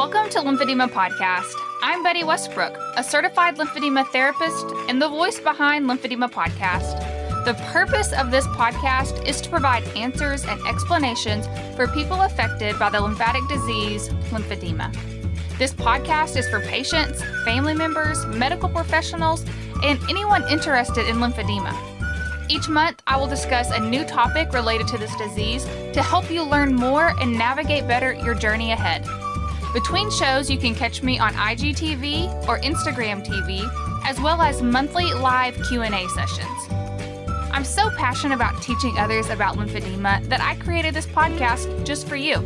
Welcome to Lymphedema Podcast. I'm Betty Westbrook, a certified lymphedema therapist and the voice behind Lymphedema Podcast. The purpose of this podcast is to provide answers and explanations for people affected by the lymphatic disease, lymphedema. This podcast is for patients, family members, medical professionals, and anyone interested in lymphedema. Each month, I will discuss a new topic related to this disease to help you learn more and navigate better your journey ahead. Between shows, you can catch me on IGTV or Instagram TV, as well as monthly live Q&A sessions. I'm so passionate about teaching others about lymphedema that I created this podcast just for you.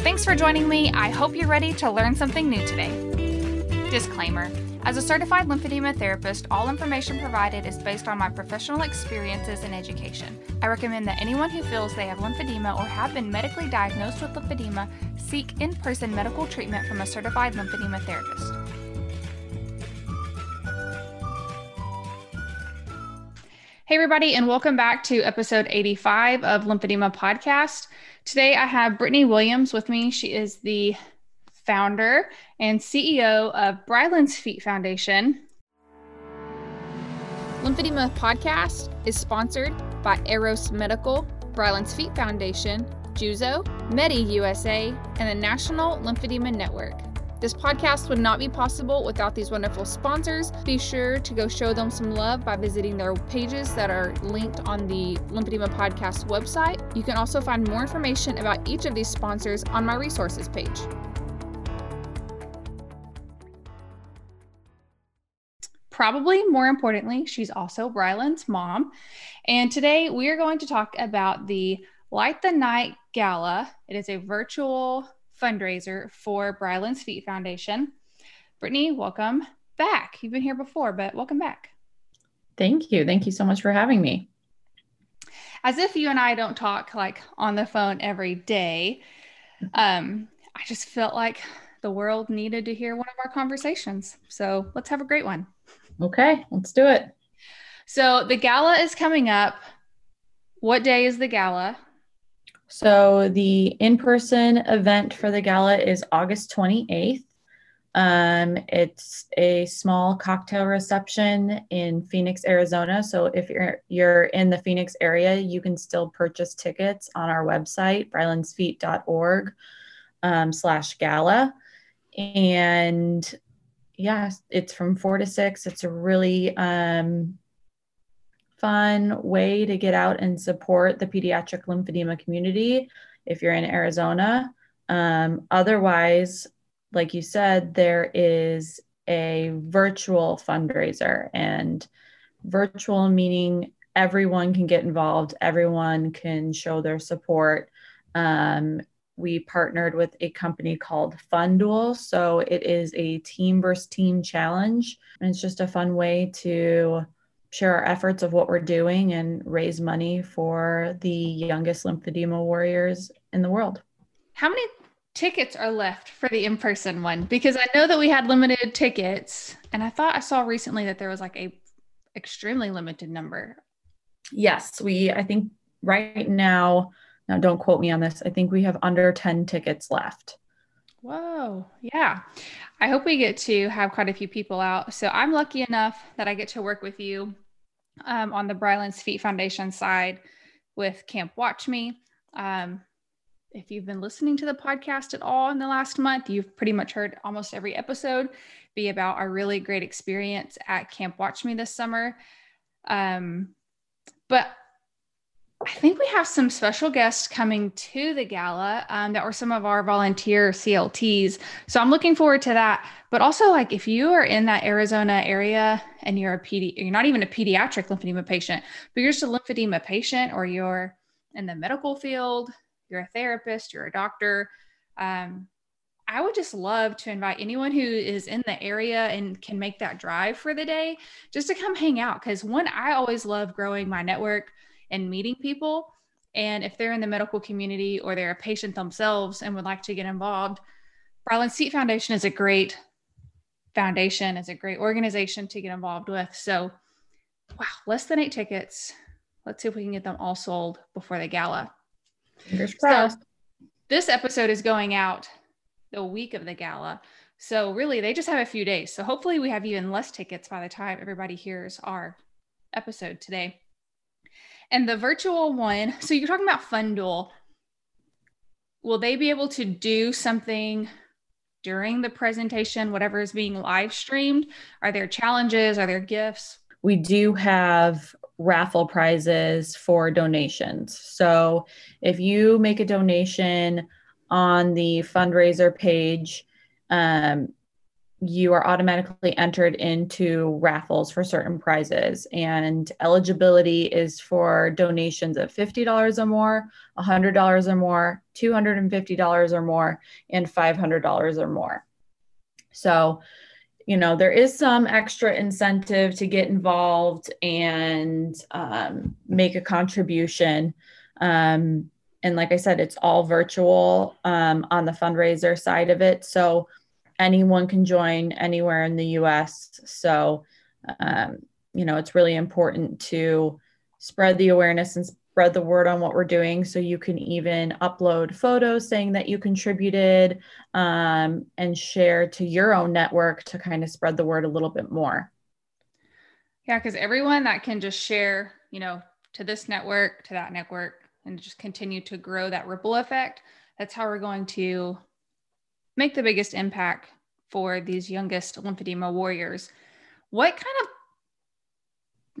Thanks for joining me. I hope you're ready to learn something new today. Disclaimer As a certified lymphedema therapist, all information provided is based on my professional experiences and education. I recommend that anyone who feels they have lymphedema or have been medically diagnosed with lymphedema seek in person medical treatment from a certified lymphedema therapist. Hey, everybody, and welcome back to episode 85 of Lymphedema Podcast. Today I have Brittany Williams with me. She is the founder and CEO of Brylan's Feat Foundation. Lymphedema Podcast is sponsored by Eros Medical, Brylan's Feat Foundation, Juzo, Medi USA, and the National Lymphedema Network. This podcast would not be possible without these wonderful sponsors. Be sure to go show them some love by visiting their pages that are linked on the Lymphedema Podcast website. You can also find more information about each of these sponsors on my resources page. Probably more importantly, she's also Brylan's mom. And today we are going to talk about the Light the Night Gala. It is a virtual fundraiser for Brylan's Feat Foundation. Brittany, welcome back. You've been here before, but welcome back. Thank you. Thank you so much for having me. As if you and I don't talk like on the phone every day, um, I just felt like the world needed to hear one of our conversations. So let's have a great one. Okay, let's do it. So the gala is coming up. What day is the gala? So the in-person event for the gala is August 28th. Um, it's a small cocktail reception in Phoenix, Arizona. So if you're you're in the Phoenix area, you can still purchase tickets on our website, brylansfeat.org um, slash gala. And yeah, it's from four to six. It's a really um, fun way to get out and support the pediatric lymphedema community if you're in Arizona. Um, otherwise, like you said, there is a virtual fundraiser, and virtual meaning everyone can get involved, everyone can show their support. Um, we partnered with a company called FunDuel. So it is a team versus team challenge. And it's just a fun way to share our efforts of what we're doing and raise money for the youngest lymphedema warriors in the world. How many tickets are left for the in-person one? Because I know that we had limited tickets and I thought I saw recently that there was like a extremely limited number. Yes, we I think right now, now don't quote me on this. I think we have under 10 tickets left. Whoa. Yeah. I hope we get to have quite a few people out. So I'm lucky enough that I get to work with you um, on the Brylan's Feat Foundation side with Camp Watch Me. Um, if you've been listening to the podcast at all in the last month, you've pretty much heard almost every episode be about our really great experience at Camp Watch Me this summer. Um, but I think we have some special guests coming to the gala um, that were some of our volunteer CLTs. So I'm looking forward to that. But also, like if you are in that Arizona area and you're a pedi- you're not even a pediatric lymphedema patient, but you're just a lymphedema patient, or you're in the medical field, you're a therapist, you're a doctor. Um, I would just love to invite anyone who is in the area and can make that drive for the day just to come hang out. Because one, I always love growing my network and meeting people. And if they're in the medical community or they're a patient themselves and would like to get involved, Brylan's Feat Foundation is a great foundation, is a great organization to get involved with. So, wow, less than eight tickets. Let's see if we can get them all sold before the gala. Fingers crossed. So, this episode is going out the week of the gala. So really, they just have a few days. So hopefully, we have even less tickets by the time everybody hears our episode today. And the virtual one, so you're talking about FunDuel. Will they be able to do something during the presentation, whatever is being live streamed? Are there challenges? Are there gifts? We do have raffle prizes for donations. So if you make a donation on the fundraiser page, um, you are automatically entered into raffles for certain prizes and eligibility is for donations of $50 or more $100 or more $250 or more and $500 or more. So you know there is some extra incentive to get involved and um, make a contribution. Um, and like i said it's all virtual um, on the fundraiser side of it. So anyone can join anywhere in the US. So, um, you know, it's really important to spread the awareness and spread the word on what we're doing. So you can even upload photos saying that you contributed um, and share to your own network to kind of spread the word a little bit more. Yeah, because everyone that can just share, you know, to this network, to that network, and just continue to grow that ripple effect, that's how we're going to make the biggest impact for these youngest lymphedema warriors. What kind of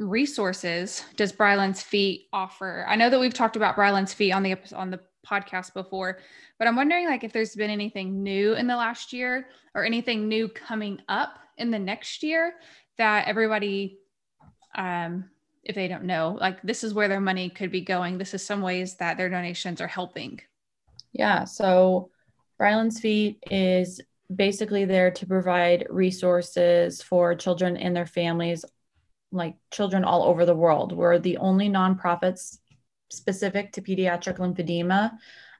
resources does Brylan's Feat offer? I know that we've talked about Brylan's Feat on the on the podcast before, but I'm wondering like if there's been anything new in the last year or anything new coming up in the next year that everybody um if they don't know like this is where their money could be going this is some ways that their donations are helping yeah so Brylan's Feat is basically there to provide resources for children and their families, like children all over the world. We're the only nonprofits specific to pediatric lymphedema.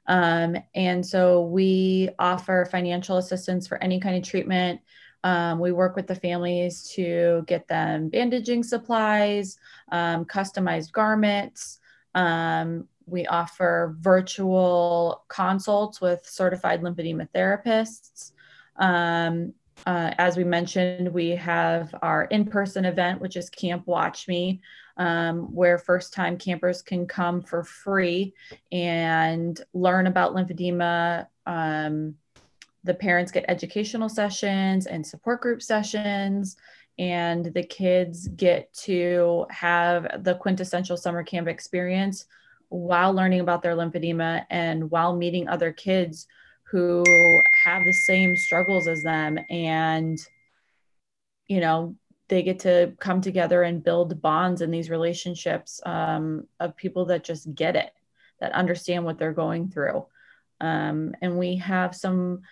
Um, and so we offer financial assistance for any kind of treatment. Um, we work with the families to get them bandaging supplies, um, customized garments. We offer virtual consults with certified lymphedema therapists. Um, uh, as we mentioned, we have our in person event, which is Camp Watch Me, um, where first time campers can come for free and learn about lymphedema. Um, the parents get educational sessions and support group sessions, and the kids get to have the quintessential summer camp experience while learning about their lymphedema and while meeting other kids who have the same struggles as them. And you know they get to come together and build bonds in these relationships um, of people that just get it that understand what they're going through. Um, and we have some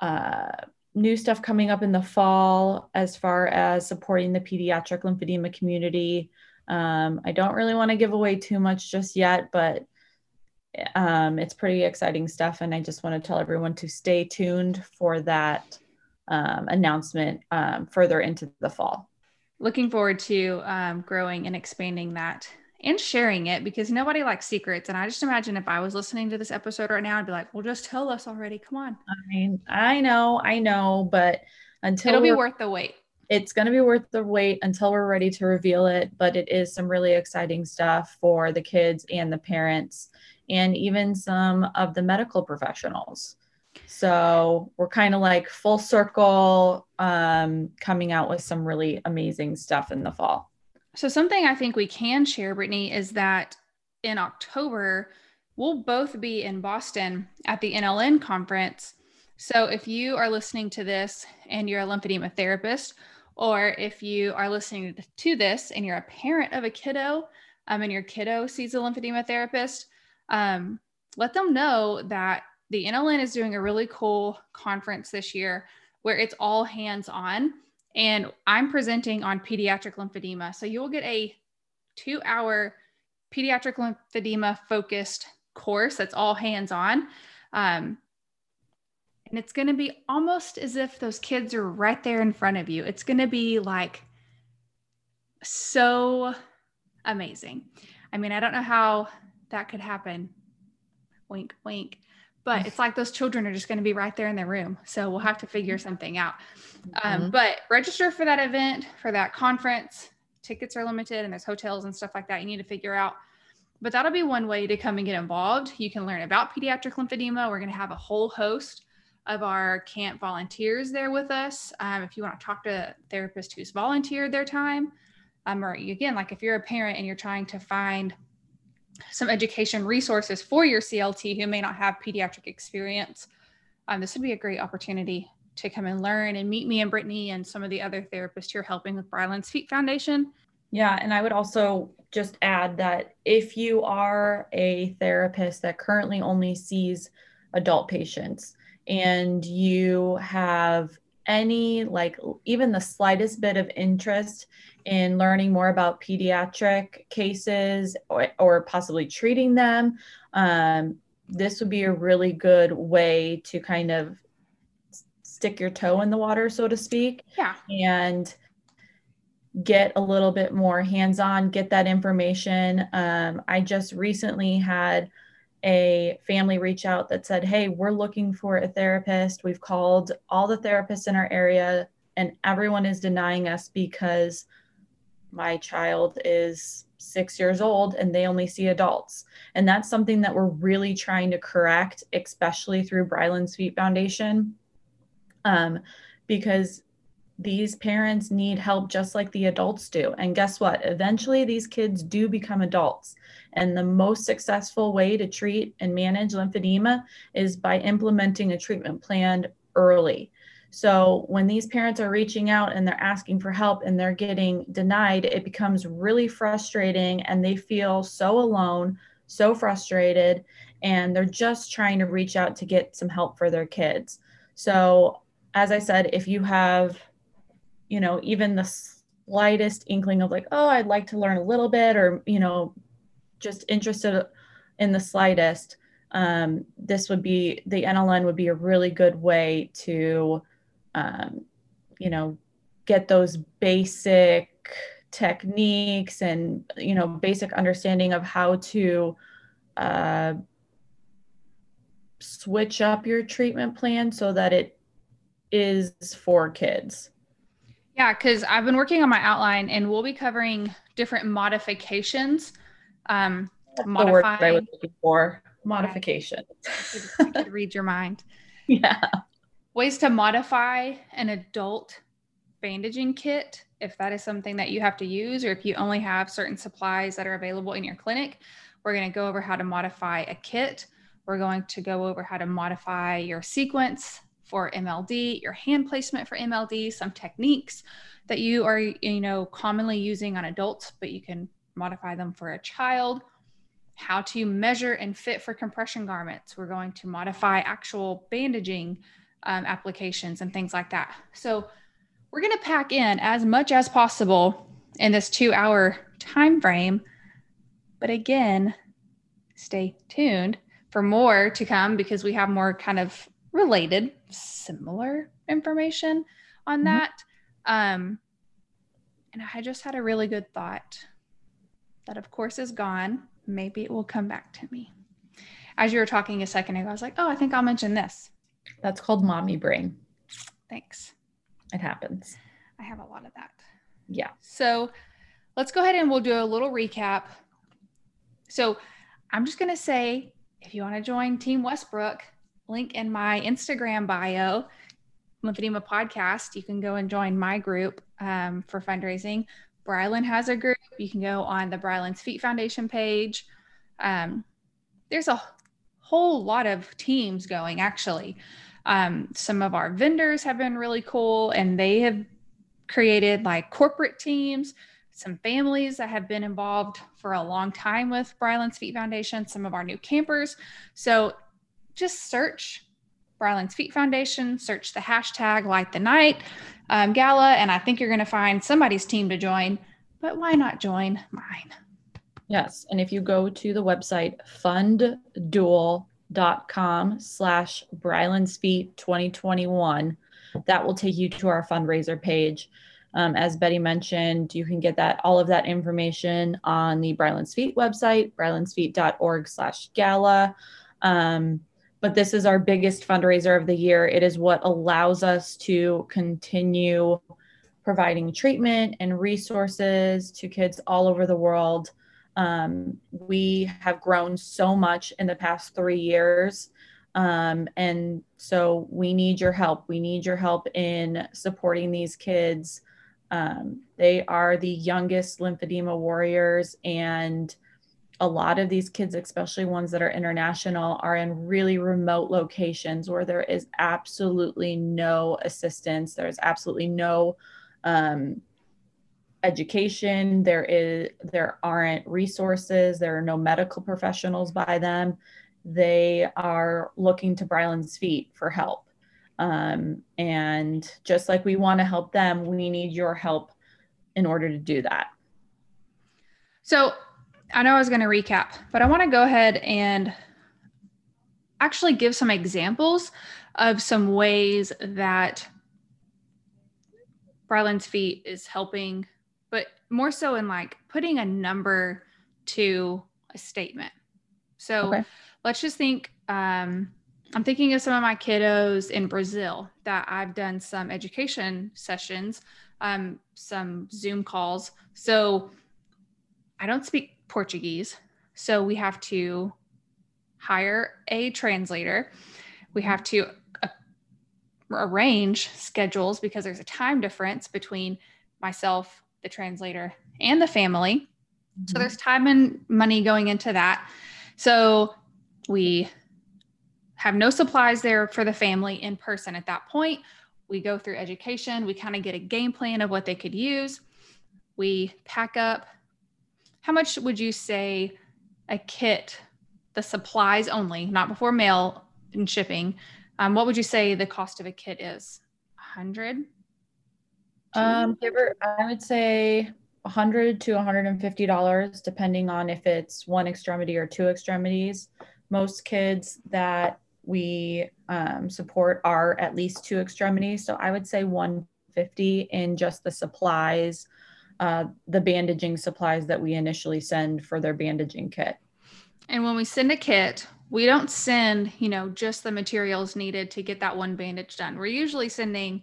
uh, new stuff coming up in the fall as far as supporting the pediatric lymphedema community um, I don't really want to give away too much just yet, but um, it's pretty exciting stuff. And I just want to tell everyone to stay tuned for that um, announcement um, further into the fall. Looking forward to um, growing and expanding that and sharing it because nobody likes secrets. And I just imagine if I was listening to this episode right now, I'd be like, well, just tell us already. Come on. I mean, I know, I know, but until it'll be worth the wait it's going to be worth the wait until we're ready to reveal it, but it is some really exciting stuff for the kids and the parents and even some of the medical professionals. So we're kind of like full circle um, coming out with some really amazing stuff in the fall. So, something I think we can share, Brittany, is that in October, we'll both be in Boston at the NLN conference. So, if you are listening to this and you're a lymphedema therapist, or if you are listening to this and you're a parent of a kiddo um, and your kiddo sees a lymphedema therapist, um, let them know that the NLN is doing a really cool conference this year where it's all hands on. And I'm presenting on pediatric lymphedema. So you'll get a two hour pediatric lymphedema focused course that's all hands on. Um, and it's going to be almost as if those kids are right there in front of you. It's going to be like so amazing. I mean, I don't know how that could happen. Wink, wink. but it's like those children are just going to be right there in their room. So we'll have to figure Mm-hmm. something out. Um, but register for that event, for that conference. Tickets are limited and there's hotels and stuff like that you need to figure out. But that'll be one way to come and get involved. You can learn about pediatric lymphedema. We're going to have a whole host of our camp volunteers there with us. Um, if you want to talk to a therapist who's volunteered their time, um, or again, like if you're a parent and you're trying to find some education resources for your CLT who may not have pediatric experience, um, this would be a great opportunity to come and learn and meet me and Brittany and some of the other therapists who are helping with Brylan's Feat Foundation. Yeah, and I would also just add that if you are a therapist that currently only sees adult patients and you have any, like, even the slightest bit of interest in learning more about pediatric cases or, or possibly treating them, um, this would be a really good way to kind of stick your toe in the water, so to speak. Yeah. And get a little bit more hands on, get that information. Um, I just recently had a family reach out that said, Hey, we're looking for a therapist. We've called all the therapists in our area, and everyone is denying us because my child is six years old and they only see adults. And that's something that we're really trying to correct, especially through Brylan's Feat Foundation. Um, because these parents need help just like the adults do. And guess what? Eventually, these kids do become adults. And the most successful way to treat and manage lymphedema is by implementing a treatment plan early. So when these parents are reaching out and they're asking for help and they're getting denied, it becomes really frustrating and they feel so alone, so frustrated, and they're just trying to reach out to get some help for their kids. So, as I said, if you have you know, even the slightest inkling of like, oh, I'd like to learn a little bit, or, you know, just interested in the slightest, um, this would be the NLN would be a really good way to, um, you know, get those basic techniques and, you know, basic understanding of how to uh, switch up your treatment plan so that it is for kids. Yeah, because I've been working on my outline and we'll be covering different modifications. Um, That's the word that I was looking for. Modification. I could read your mind. Yeah. Ways to modify an adult bandaging kit if that is something that you have to use or if you only have certain supplies that are available in your clinic. We're going to go over how to modify a kit. We're going to go over how to modify your sequence for MLD, your hand placement for MLD, some techniques that you are, you know, commonly using on adults, but you can modify them for a child. How to measure and fit for compression garments. We're going to modify actual bandaging um, applications and things like that. So we're going to pack in as much as possible in this two-hour time frame. But again, stay tuned for more to come because we have more kind of related, similar information on Mhm. that. Um, and I just had a really good thought that, of course, is gone. Maybe it will come back to me. As you were talking a second ago, I was like, oh, I think I'll mention this. That's called mommy brain. Thanks. It happens. I have a lot of that. Yeah. So let's go ahead and we'll do a little recap. So I'm just going to say if you want to join Team Westbrook, link in my Instagram bio, Lymphedema Podcast, you can go and join my group um, for fundraising. Brylan has a group. You can go on the Brylan's Feat Foundation page. Um, there's a whole lot of teams going actually. Um, some of our vendors have been really cool and they have created like corporate teams, some families that have been involved for a long time with Brylan's Feat Foundation, some of our new campers. So just search Brylan's Feat Foundation, search the hashtag Light the Night um, Gala, and I think you're going to find somebody's team to join. But why not join mine? Yes. And if you go to the website fundduel.com slash Brylan's Feat 2021, that will take you to our fundraiser page. Um, as Betty mentioned, you can get that all of that information on the Brylan's Feat website, brylansfeat.org slash gala. Um, but this is our biggest fundraiser of the year. It is what allows us to continue providing treatment and resources to kids all over the world. Um, we have grown so much in the past three years. Um, and so we need your help. We need your help in supporting these kids. Um, they are the youngest lymphedema warriors, and a lot of these kids, especially ones that are international, are in really remote locations where there is absolutely no assistance. There's absolutely no um, education. There is there aren't resources. There are no medical professionals by them. They are looking to Brylan's feat for help. Um, and just like we want to help them, we need your help in order to do that. So I know I was going to recap, but I want to go ahead and actually give some examples of some ways that Brylan's Feat is helping, but more so in like putting a number to a statement. So okay. let's just think um, I'm thinking of some of my kiddos in Brazil that I've done some education sessions, um, some Zoom calls. So I don't speak Portuguese. So we have to hire a translator. We have to uh, arrange schedules because there's a time difference between myself, the translator, and the family. Mm-hmm. So there's time and money going into that. So we have no supplies there for the family in person at that point. We go through education, we kind of get a game plan of what they could use. We pack up how much would you say a kit, the supplies only, not before mail and shipping, um, what would you say the cost of a kit is? A hundred? Um, give her, I would say a hundred to $150, depending on if it's one extremity or two extremities. Most kids that we um, support are at least two extremities. So I would say 150 in just the supplies, uh, the bandaging supplies that we initially send for their bandaging kit. And when we send a kit, we don't send, you know, just the materials needed to get that one bandage done. We're usually sending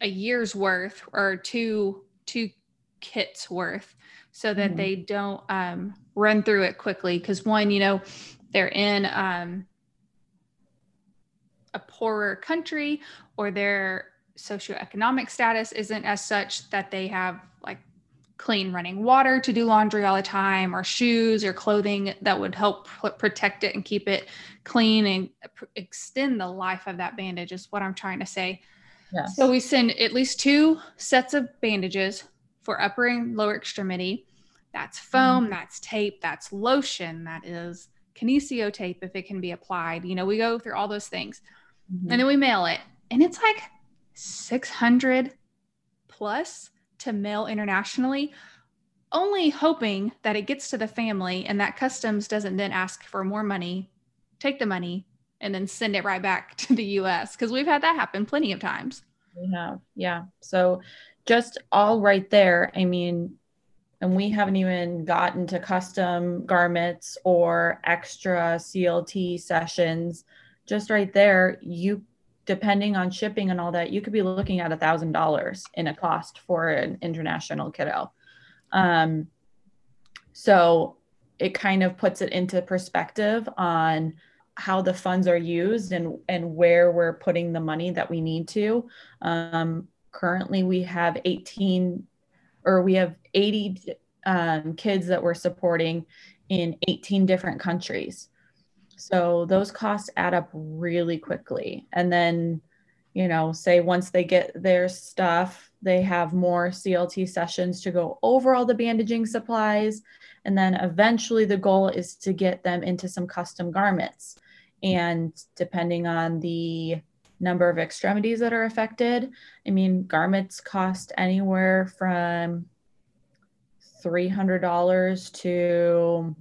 a year's worth or two two kits worth so that mm-hmm. they don't um, run through it quickly. Because one, you know, they're in um, a poorer country or their socioeconomic status isn't as such that they have clean running water to do laundry all the time or shoes or clothing that would help protect it and keep it clean and extend the life of that bandage is what i'm trying to say yes. so we send at least two sets of bandages for upper and lower extremity that's foam mm-hmm. that's tape that's lotion that is kinesio tape if it can be applied you know we go through all those things mm-hmm. and then we mail it and it's like 600 plus to mail internationally, only hoping that it gets to the family and that customs doesn't then ask for more money, take the money, and then send it right back to the US. Because we've had that happen plenty of times. We have, yeah. So just all right there. I mean, and we haven't even gotten to custom garments or extra CLT sessions. Just right there, you depending on shipping and all that, you could be looking at a thousand dollars in a cost for an international kiddo. Um, so it kind of puts it into perspective on how the funds are used and and where we're putting the money that we need to. Um, currently, we have 18 or we have 80 um, kids that we're supporting in 18 different countries. So those costs add up really quickly. And then, you know, say once they get their stuff, they have more CLT sessions to go over all the bandaging supplies. And then eventually the goal is to get them into some custom garments. And depending on the number of extremities that are affected, I mean, garments cost anywhere from $300 to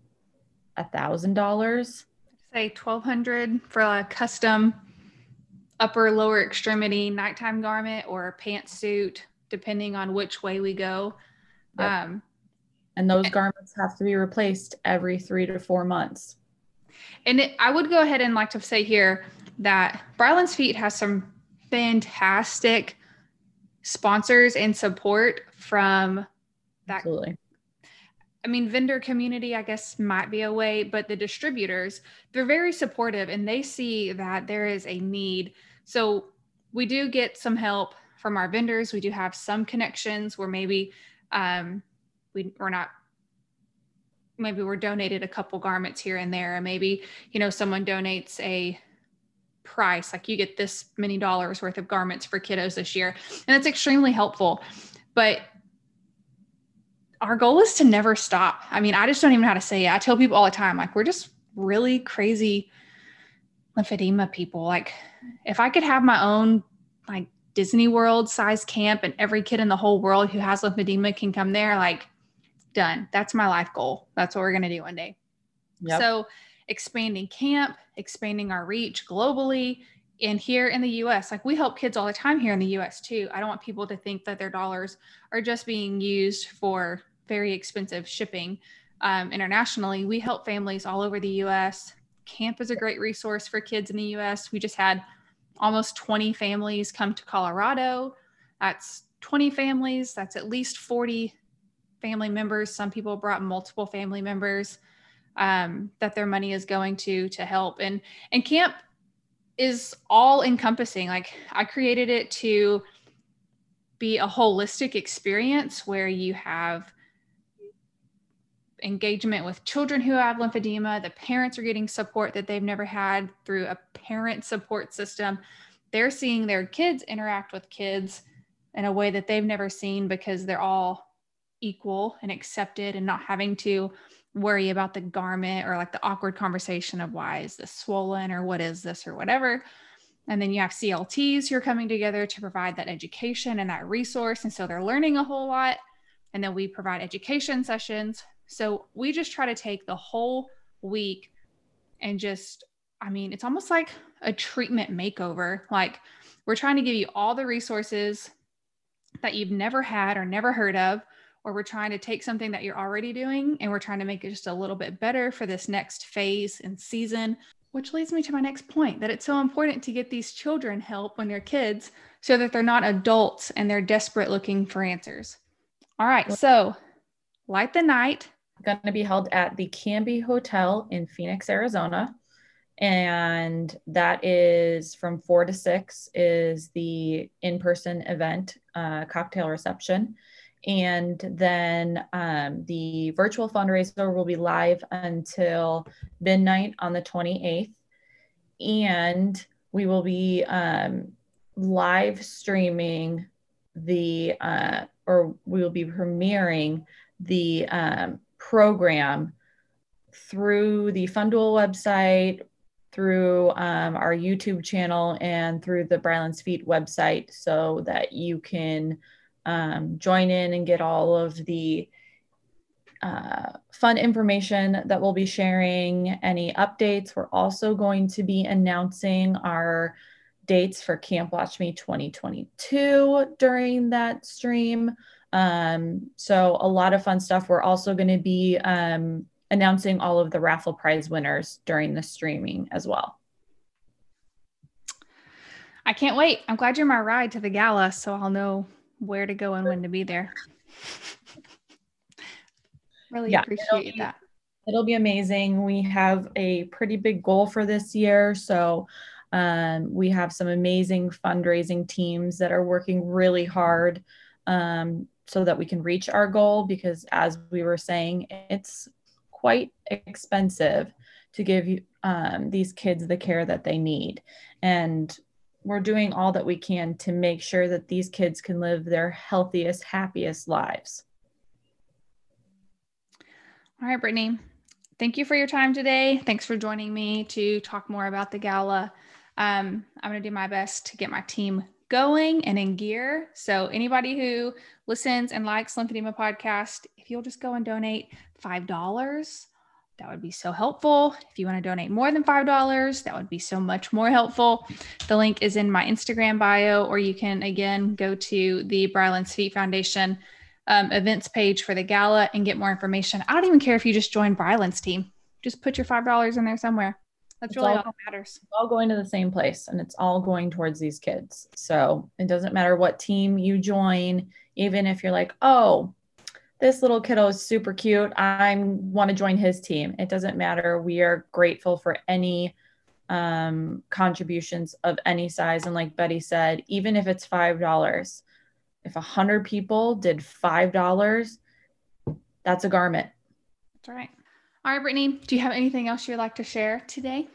$1,000 say 1200 for a custom upper lower extremity nighttime garment or a pantsuit depending on which way we go yep. um, and those garments have to be replaced every three to four months And it, I would go ahead and like to say here that Brylan's Feat has some fantastic sponsors and support from that. Absolutely. I mean, vendor community, I guess, might be a way, but the distributors, they're very supportive and they see that there is a need. So we do get some help from our vendors. We do have some connections where maybe um, we, we're not maybe we're donated a couple garments here and there and maybe you know someone donates a price like you get this many dollars worth of garments for kiddos this year and it's extremely helpful but our goal is to never stop i mean i just don't even know how to say it i tell people all the time like we're just really crazy lymphedema people like if i could have my own like disney world size camp and every kid in the whole world who has lymphedema can come there like done. That's my life goal. That's what we're going to do one day. Yep. So, expanding camp, expanding our reach globally, and here in the US, like we help kids all the time here in the US too. I don't want people to think that their dollars are just being used for very expensive shipping. Um, internationally, we help families all over the US. Camp is a great resource for kids in the US. We just had almost 20 families come to Colorado. That's 20 families, that's at least 40 family members. Some people brought multiple family members um, that their money is going to to help. And and camp is all encompassing. Like I created it to be a holistic experience where you have engagement with children who have lymphedema. The parents are getting support that they've never had through a parent support system. They're seeing their kids interact with kids in a way that they've never seen because they're all equal and accepted and not having to worry about the garment or like the awkward conversation of why is this swollen or what is this or whatever. And then you have CLTs who are coming together to provide that education and that resource. And so they're learning a whole lot. And then we provide education sessions. So we just try to take the whole week and just, I mean, it's almost like a treatment makeover. Like we're trying to give you all the resources that you've never had or never heard of or we're trying to take something that you're already doing and we're trying to make it just a little bit better for this next phase and season. Which leads me to my next point that it's so important to get these children help when they're kids so that they're not adults and they're desperate looking for answers. All right, so Light the Night. Going to be held at the Camby Hotel in Phoenix, Arizona. And that is from four to six is the in-person event uh, cocktail reception and then um, the virtual fundraiser will be live until midnight on the 28th. And we will be um, live streaming the, uh, or we will be premiering the um, program through the FundDuel website, through um, our YouTube channel, and through the Brylan's Feat website so that you can um, join in and get all of the uh, fun information that we'll be sharing, any updates. We're also going to be announcing our dates for Camp Watch Me 2022 during that stream. Um, so, a lot of fun stuff. We're also going to be um, announcing all of the raffle prize winners during the streaming as well. I can't wait. I'm glad you're my ride to the gala, so I'll know where to go and when to be there. really yeah, appreciate it'll be, that. It'll be amazing. We have a pretty big goal for this year. So um, we have some amazing fundraising teams that are working really hard um, so that we can reach our goal because, as we were saying, it's quite expensive to give um, these kids the care that they need. And we're doing all that we can to make sure that these kids can live their healthiest, happiest lives. All right, Brittany. Thank you for your time today. Thanks for joining me to talk more about the gala. Um, I'm going to do my best to get my team going and in gear. So, anybody who listens and likes Lymphedema Podcast, if you'll just go and donate $5 that would be so helpful. If you want to donate more than $5, that would be so much more helpful. The link is in my Instagram bio, or you can again go to the Brylan's Feat Foundation um, events page for the gala and get more information. I don't even care if you just join Brylan's team. just put your $5 in there somewhere. That's really all- all that matters. All going to the same place and it's all going towards these kids. So it doesn't matter what team you join, even if you're like, oh, this little kiddo is super cute. I want to join his team. It doesn't matter. We are grateful for any um, contributions of any size. And like Betty said, even if it's $5, if a hundred people did $5, that's a garment. That's right. All right, Brittany, do you have anything else you'd like to share today?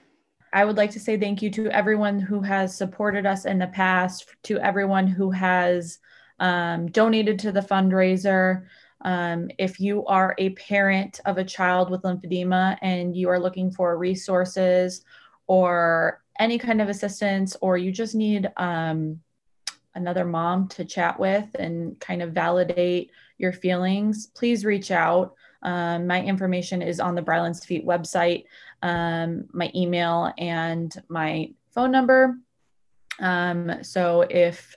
I would like to say thank you to everyone who has supported us in the past, to everyone who has um, donated to the fundraiser. Um, if you are a parent of a child with lymphedema and you are looking for resources or any kind of assistance, or you just need um, another mom to chat with and kind of validate your feelings, please reach out. Um, my information is on the Brylan's Feat website um, my email and my phone number. Um, so if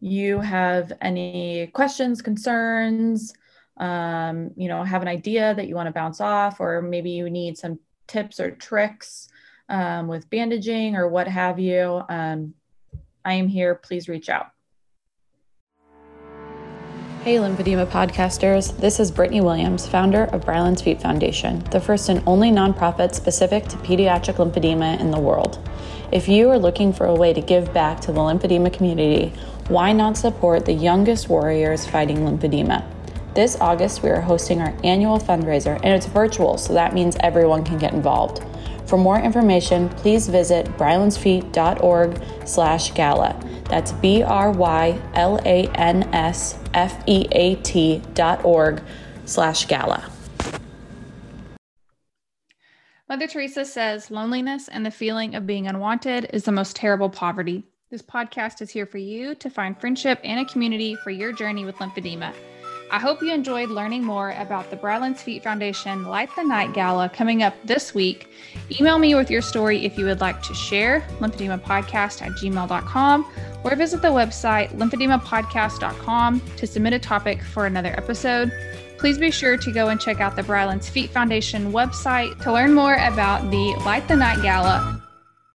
you have any questions, concerns, um, you know, have an idea that you want to bounce off, or maybe you need some tips or tricks um, with bandaging or what have you, um, I am here. Please reach out. Hey, lymphedema podcasters. This is Brittany Williams, founder of Brylan's Feat Foundation, the first and only nonprofit specific to pediatric lymphedema in the world. If you are looking for a way to give back to the lymphedema community, why not support the youngest warriors fighting lymphedema? This August, we are hosting our annual fundraiser, and it's virtual, so that means everyone can get involved. For more information, please visit brylansfeat.org slash gala. That's B-R-Y-L-A-N-S-F-E-A-T dot org slash gala. Mother Teresa says loneliness and the feeling of being unwanted is the most terrible poverty. This podcast is here for you to find friendship and a community for your journey with lymphedema. I hope you enjoyed learning more about the Brylan's Feat Foundation Light the Night Gala coming up this week. Email me with your story if you would like to share, lymphedemapodcast at gmail.com, or visit the website lymphedemapodcast.com to submit a topic for another episode. Please be sure to go and check out the Brylan's Feat Foundation website to learn more about the Light the Night Gala